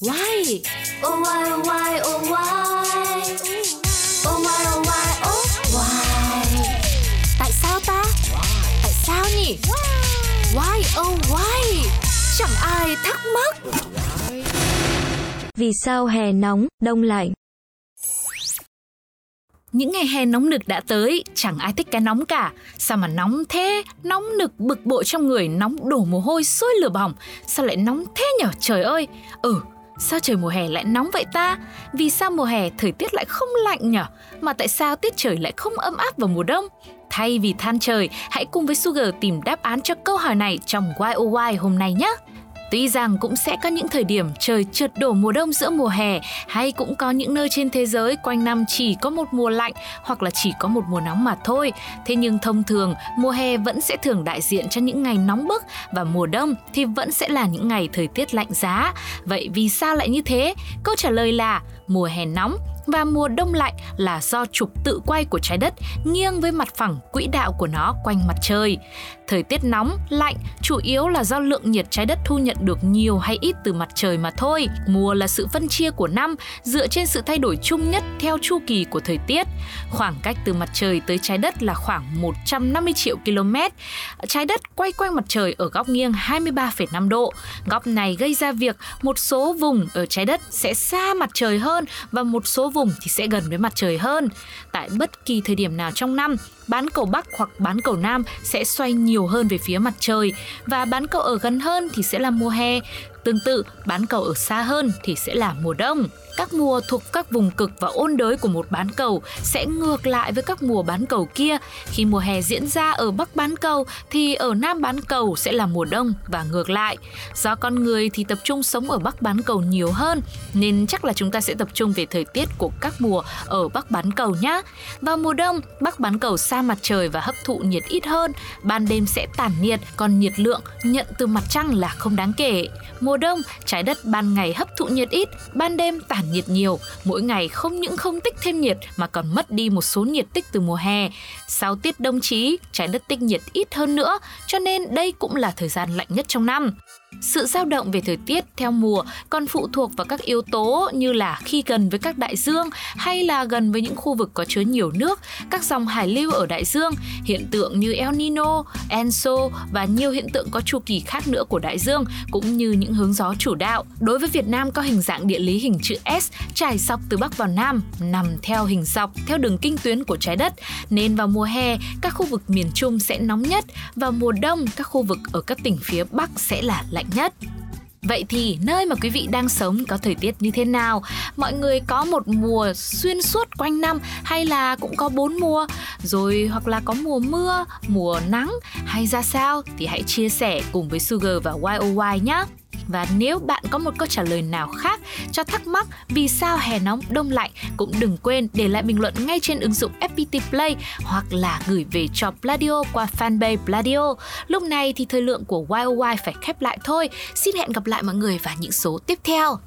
Why? Oh why oh why oh why Oh why oh why oh why Tại sao ta? Tại sao nhỉ? Why oh why? Chẳng ai thắc mắc. Vì sao hè nóng, đông lạnh? Những ngày hè nóng nực đã tới, chẳng ai thích cái nóng cả. Sao mà nóng thế? Nóng nực bực bội trong người, nóng đổ mồ hôi sôi lửa bỏng. Sao lại nóng thế nhở trời ơi? Ừ, sao trời mùa hè lại nóng vậy ta? Vì sao mùa hè thời tiết lại không lạnh nhở? Mà tại sao tiết trời lại không ấm áp vào mùa đông? Thay vì than trời, hãy cùng với Sugar tìm đáp án cho câu hỏi này trong YOY hôm nay nhé. Tuy rằng cũng sẽ có những thời điểm trời trượt đổ mùa đông giữa mùa hè, hay cũng có những nơi trên thế giới quanh năm chỉ có một mùa lạnh hoặc là chỉ có một mùa nóng mà thôi. Thế nhưng thông thường, mùa hè vẫn sẽ thường đại diện cho những ngày nóng bức và mùa đông thì vẫn sẽ là những ngày thời tiết lạnh giá. Vậy vì sao lại như thế? Câu trả lời là mùa hè nóng và mùa đông lạnh là do trục tự quay của trái đất nghiêng với mặt phẳng quỹ đạo của nó quanh mặt trời. Thời tiết nóng, lạnh chủ yếu là do lượng nhiệt trái đất thu nhận được nhiều hay ít từ mặt trời mà thôi. Mùa là sự phân chia của năm dựa trên sự thay đổi chung nhất theo chu kỳ của thời tiết. Khoảng cách từ mặt trời tới trái đất là khoảng 150 triệu km. Trái đất quay quanh mặt trời ở góc nghiêng 23,5 độ. Góc này gây ra việc một số vùng ở trái đất sẽ xa mặt trời hơn và một số vùng thì sẽ gần với mặt trời hơn. Tại bất kỳ thời điểm nào trong năm, bán cầu Bắc hoặc bán cầu Nam sẽ xoay nhiều hơn về phía mặt trời và bán cầu ở gần hơn thì sẽ là mùa hè. Tương tự, bán cầu ở xa hơn thì sẽ là mùa đông. Các mùa thuộc các vùng cực và ôn đới của một bán cầu sẽ ngược lại với các mùa bán cầu kia. Khi mùa hè diễn ra ở Bắc bán cầu thì ở Nam bán cầu sẽ là mùa đông và ngược lại. Do con người thì tập trung sống ở Bắc bán cầu nhiều hơn nên chắc là chúng ta sẽ tập trung về thời tiết của các mùa ở Bắc bán cầu nhé. Vào mùa đông, Bắc bán cầu xa mặt trời và hấp thụ nhiệt ít hơn, ban đêm sẽ tản nhiệt, còn nhiệt lượng nhận từ mặt trăng là không đáng kể. Mùa đông, trái đất ban ngày hấp thụ nhiệt ít, ban đêm tản nhiệt nhiều. Mỗi ngày không những không tích thêm nhiệt mà còn mất đi một số nhiệt tích từ mùa hè. Sau tiết đông chí, trái đất tích nhiệt ít hơn nữa, cho nên đây cũng là thời gian lạnh nhất trong năm. Sự dao động về thời tiết theo mùa còn phụ thuộc vào các yếu tố như là khi gần với các đại dương hay là gần với những khu vực có chứa nhiều nước, các dòng hải lưu ở đại dương, hiện tượng như El Nino, Enso và nhiều hiện tượng có chu kỳ khác nữa của đại dương cũng như những hướng gió chủ đạo. Đối với Việt Nam có hình dạng địa lý hình chữ S trải dọc từ Bắc vào Nam, nằm theo hình dọc theo đường kinh tuyến của trái đất, nên vào mùa hè các khu vực miền Trung sẽ nóng nhất, và mùa đông các khu vực ở các tỉnh phía Bắc sẽ là lạnh nhất. Vậy thì nơi mà quý vị đang sống có thời tiết như thế nào? Mọi người có một mùa xuyên suốt quanh năm hay là cũng có bốn mùa? Rồi hoặc là có mùa mưa, mùa nắng hay ra sao? Thì hãy chia sẻ cùng với Sugar và YOY nhé! Và nếu bạn có một câu trả lời nào khác cho thắc mắc vì sao hè nóng đông lạnh, cũng đừng quên để lại bình luận ngay trên ứng dụng FPT Play hoặc là gửi về cho Pladio qua fanpage Pladio. Lúc này thì thời lượng của YOY phải khép lại thôi. Xin hẹn gặp lại mọi người vào những số tiếp theo.